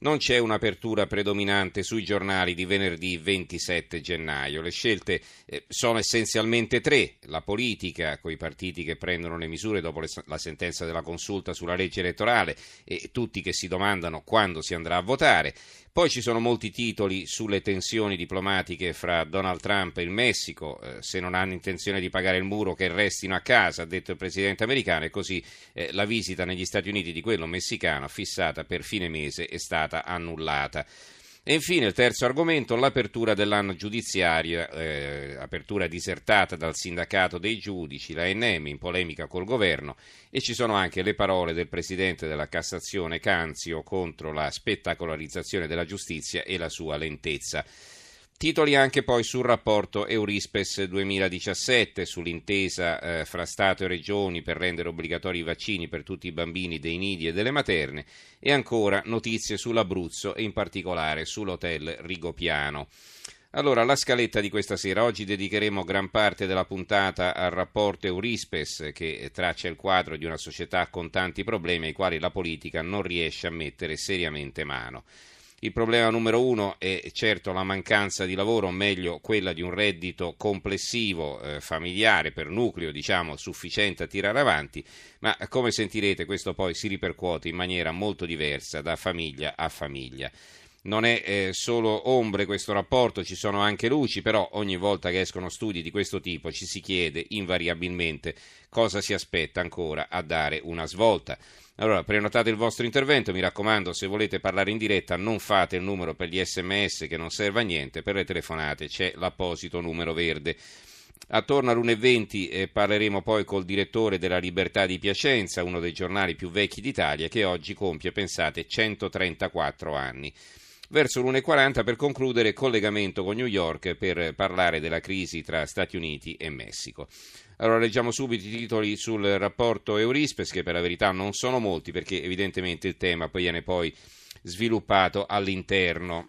Non c'è un'apertura predominante sui giornali di venerdì 27 gennaio. Le scelte eh, sono essenzialmente tre. La politica, con i partiti che prendono le misure dopo la sentenza della consulta sulla legge elettorale e tutti che si domandano quando si andrà a votare. Poi ci sono molti titoli sulle tensioni diplomatiche fra Donald Trump e il Messico, eh, se non hanno intenzione di pagare il muro che restino a casa, ha detto il presidente americano, e così eh, la visita negli Stati Uniti di quello messicano fissata per fine mese è stata annullata. E infine il terzo argomento, l'apertura dell'anno giudiziario, eh, apertura disertata dal sindacato dei giudici, la NM in polemica col governo e ci sono anche le parole del presidente della Cassazione Canzio contro la spettacolarizzazione della giustizia e la sua lentezza. Titoli anche poi sul rapporto Eurispes 2017, sull'intesa eh, fra Stato e Regioni per rendere obbligatori i vaccini per tutti i bambini dei nidi e delle materne e ancora notizie sull'Abruzzo e in particolare sull'hotel Rigopiano. Allora, la scaletta di questa sera. Oggi dedicheremo gran parte della puntata al rapporto Eurispes che traccia il quadro di una società con tanti problemi ai quali la politica non riesce a mettere seriamente mano. Il problema numero uno è certo la mancanza di lavoro, o meglio quella di un reddito complessivo eh, familiare per nucleo diciamo, sufficiente a tirare avanti, ma come sentirete questo poi si ripercuote in maniera molto diversa da famiglia a famiglia. Non è eh, solo ombre questo rapporto, ci sono anche luci, però ogni volta che escono studi di questo tipo ci si chiede invariabilmente cosa si aspetta ancora a dare una svolta. Allora, prenotate il vostro intervento, mi raccomando, se volete parlare in diretta non fate il numero per gli sms che non serve a niente, per le telefonate c'è l'apposito numero verde. Attorno all'1.20 eh, parleremo poi col direttore della Libertà di Piacenza, uno dei giornali più vecchi d'Italia, che oggi compie, pensate, 134 anni. Verso l'1.40 per concludere collegamento con New York per parlare della crisi tra Stati Uniti e Messico. Allora leggiamo subito i titoli sul rapporto Eurispes, che per la verità non sono molti, perché evidentemente il tema viene poi sviluppato all'interno.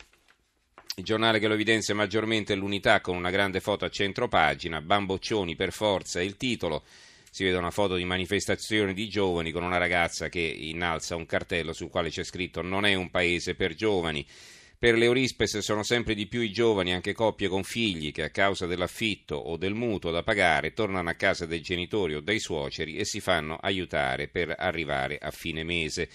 Il giornale che lo evidenzia maggiormente è l'unità con una grande foto a centro pagina, Bamboccioni per forza il titolo. Si vede una foto di manifestazione di giovani con una ragazza che innalza un cartello sul quale c'è scritto non è un paese per giovani. Per le Eurispes sono sempre di più i giovani, anche coppie con figli, che a causa dell'affitto o del mutuo da pagare tornano a casa dei genitori o dei suoceri e si fanno aiutare per arrivare a fine mese.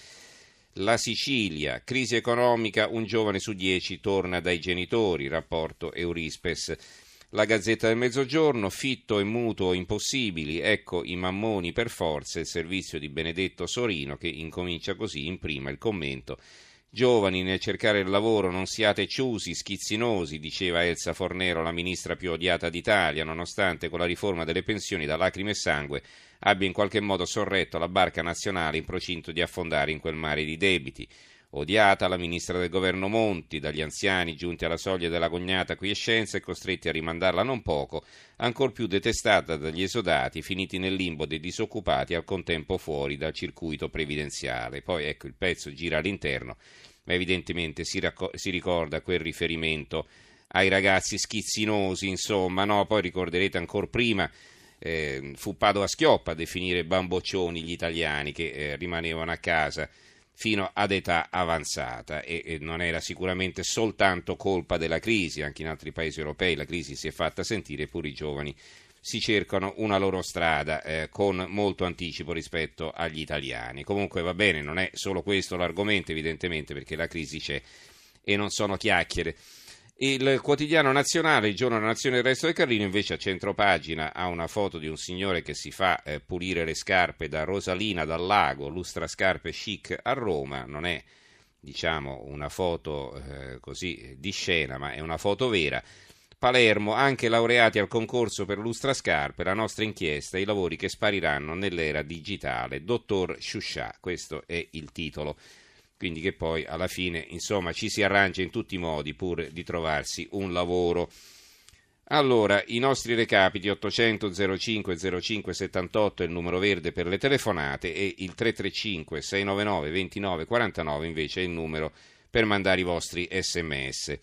La Sicilia, crisi economica, un giovane su dieci torna dai genitori, rapporto Eurispes. La Gazzetta del Mezzogiorno, fitto e mutuo impossibili, ecco i mammoni per forza, il servizio di Benedetto Sorino che incomincia così in prima il commento Giovani nel cercare il lavoro non siate ciusi, schizzinosi, diceva Elsa Fornero, la ministra più odiata d'Italia, nonostante con la riforma delle pensioni da lacrime e sangue abbia in qualche modo sorretto la barca nazionale in procinto di affondare in quel mare di debiti. Odiata la ministra del governo Monti, dagli anziani giunti alla soglia della cognata quiescenza e costretti a rimandarla non poco, ancor più detestata dagli esodati finiti nel limbo dei disoccupati al contempo fuori dal circuito previdenziale. Poi ecco il pezzo gira all'interno ma evidentemente si, racco- si ricorda quel riferimento ai ragazzi schizzinosi, insomma, no? Poi ricorderete ancora prima eh, fu Padova Schioppa a definire bamboccioni gli italiani che eh, rimanevano a casa fino ad età avanzata e, non era sicuramente soltanto colpa della crisi, anche in altri paesi europei la crisi si è fatta sentire, eppure i giovani si cercano una loro strada eh, con molto anticipo rispetto agli italiani. Comunque va bene, non è solo questo l'argomento evidentemente perché la crisi c'è e non sono chiacchiere. Il quotidiano nazionale, il giorno della nazione del resto del Carlino, invece a centropagina ha una foto di un signore che si fa eh, pulire le scarpe da Rosalina dal lago, lustra scarpe chic a Roma, non è diciamo una foto eh, così di scena, ma è una foto vera. Palermo, anche laureati al concorso per lustrascarpe, la nostra inchiesta, i lavori che spariranno nell'era digitale. Dottor Sciuscià, questo è il titolo quindi che poi alla fine insomma ci si arrangia in tutti i modi pur di trovarsi un lavoro. Allora, i nostri recapiti 800 05 05 78 è il numero verde per le telefonate e il 335 699 29 49 invece è il numero per mandare i vostri sms.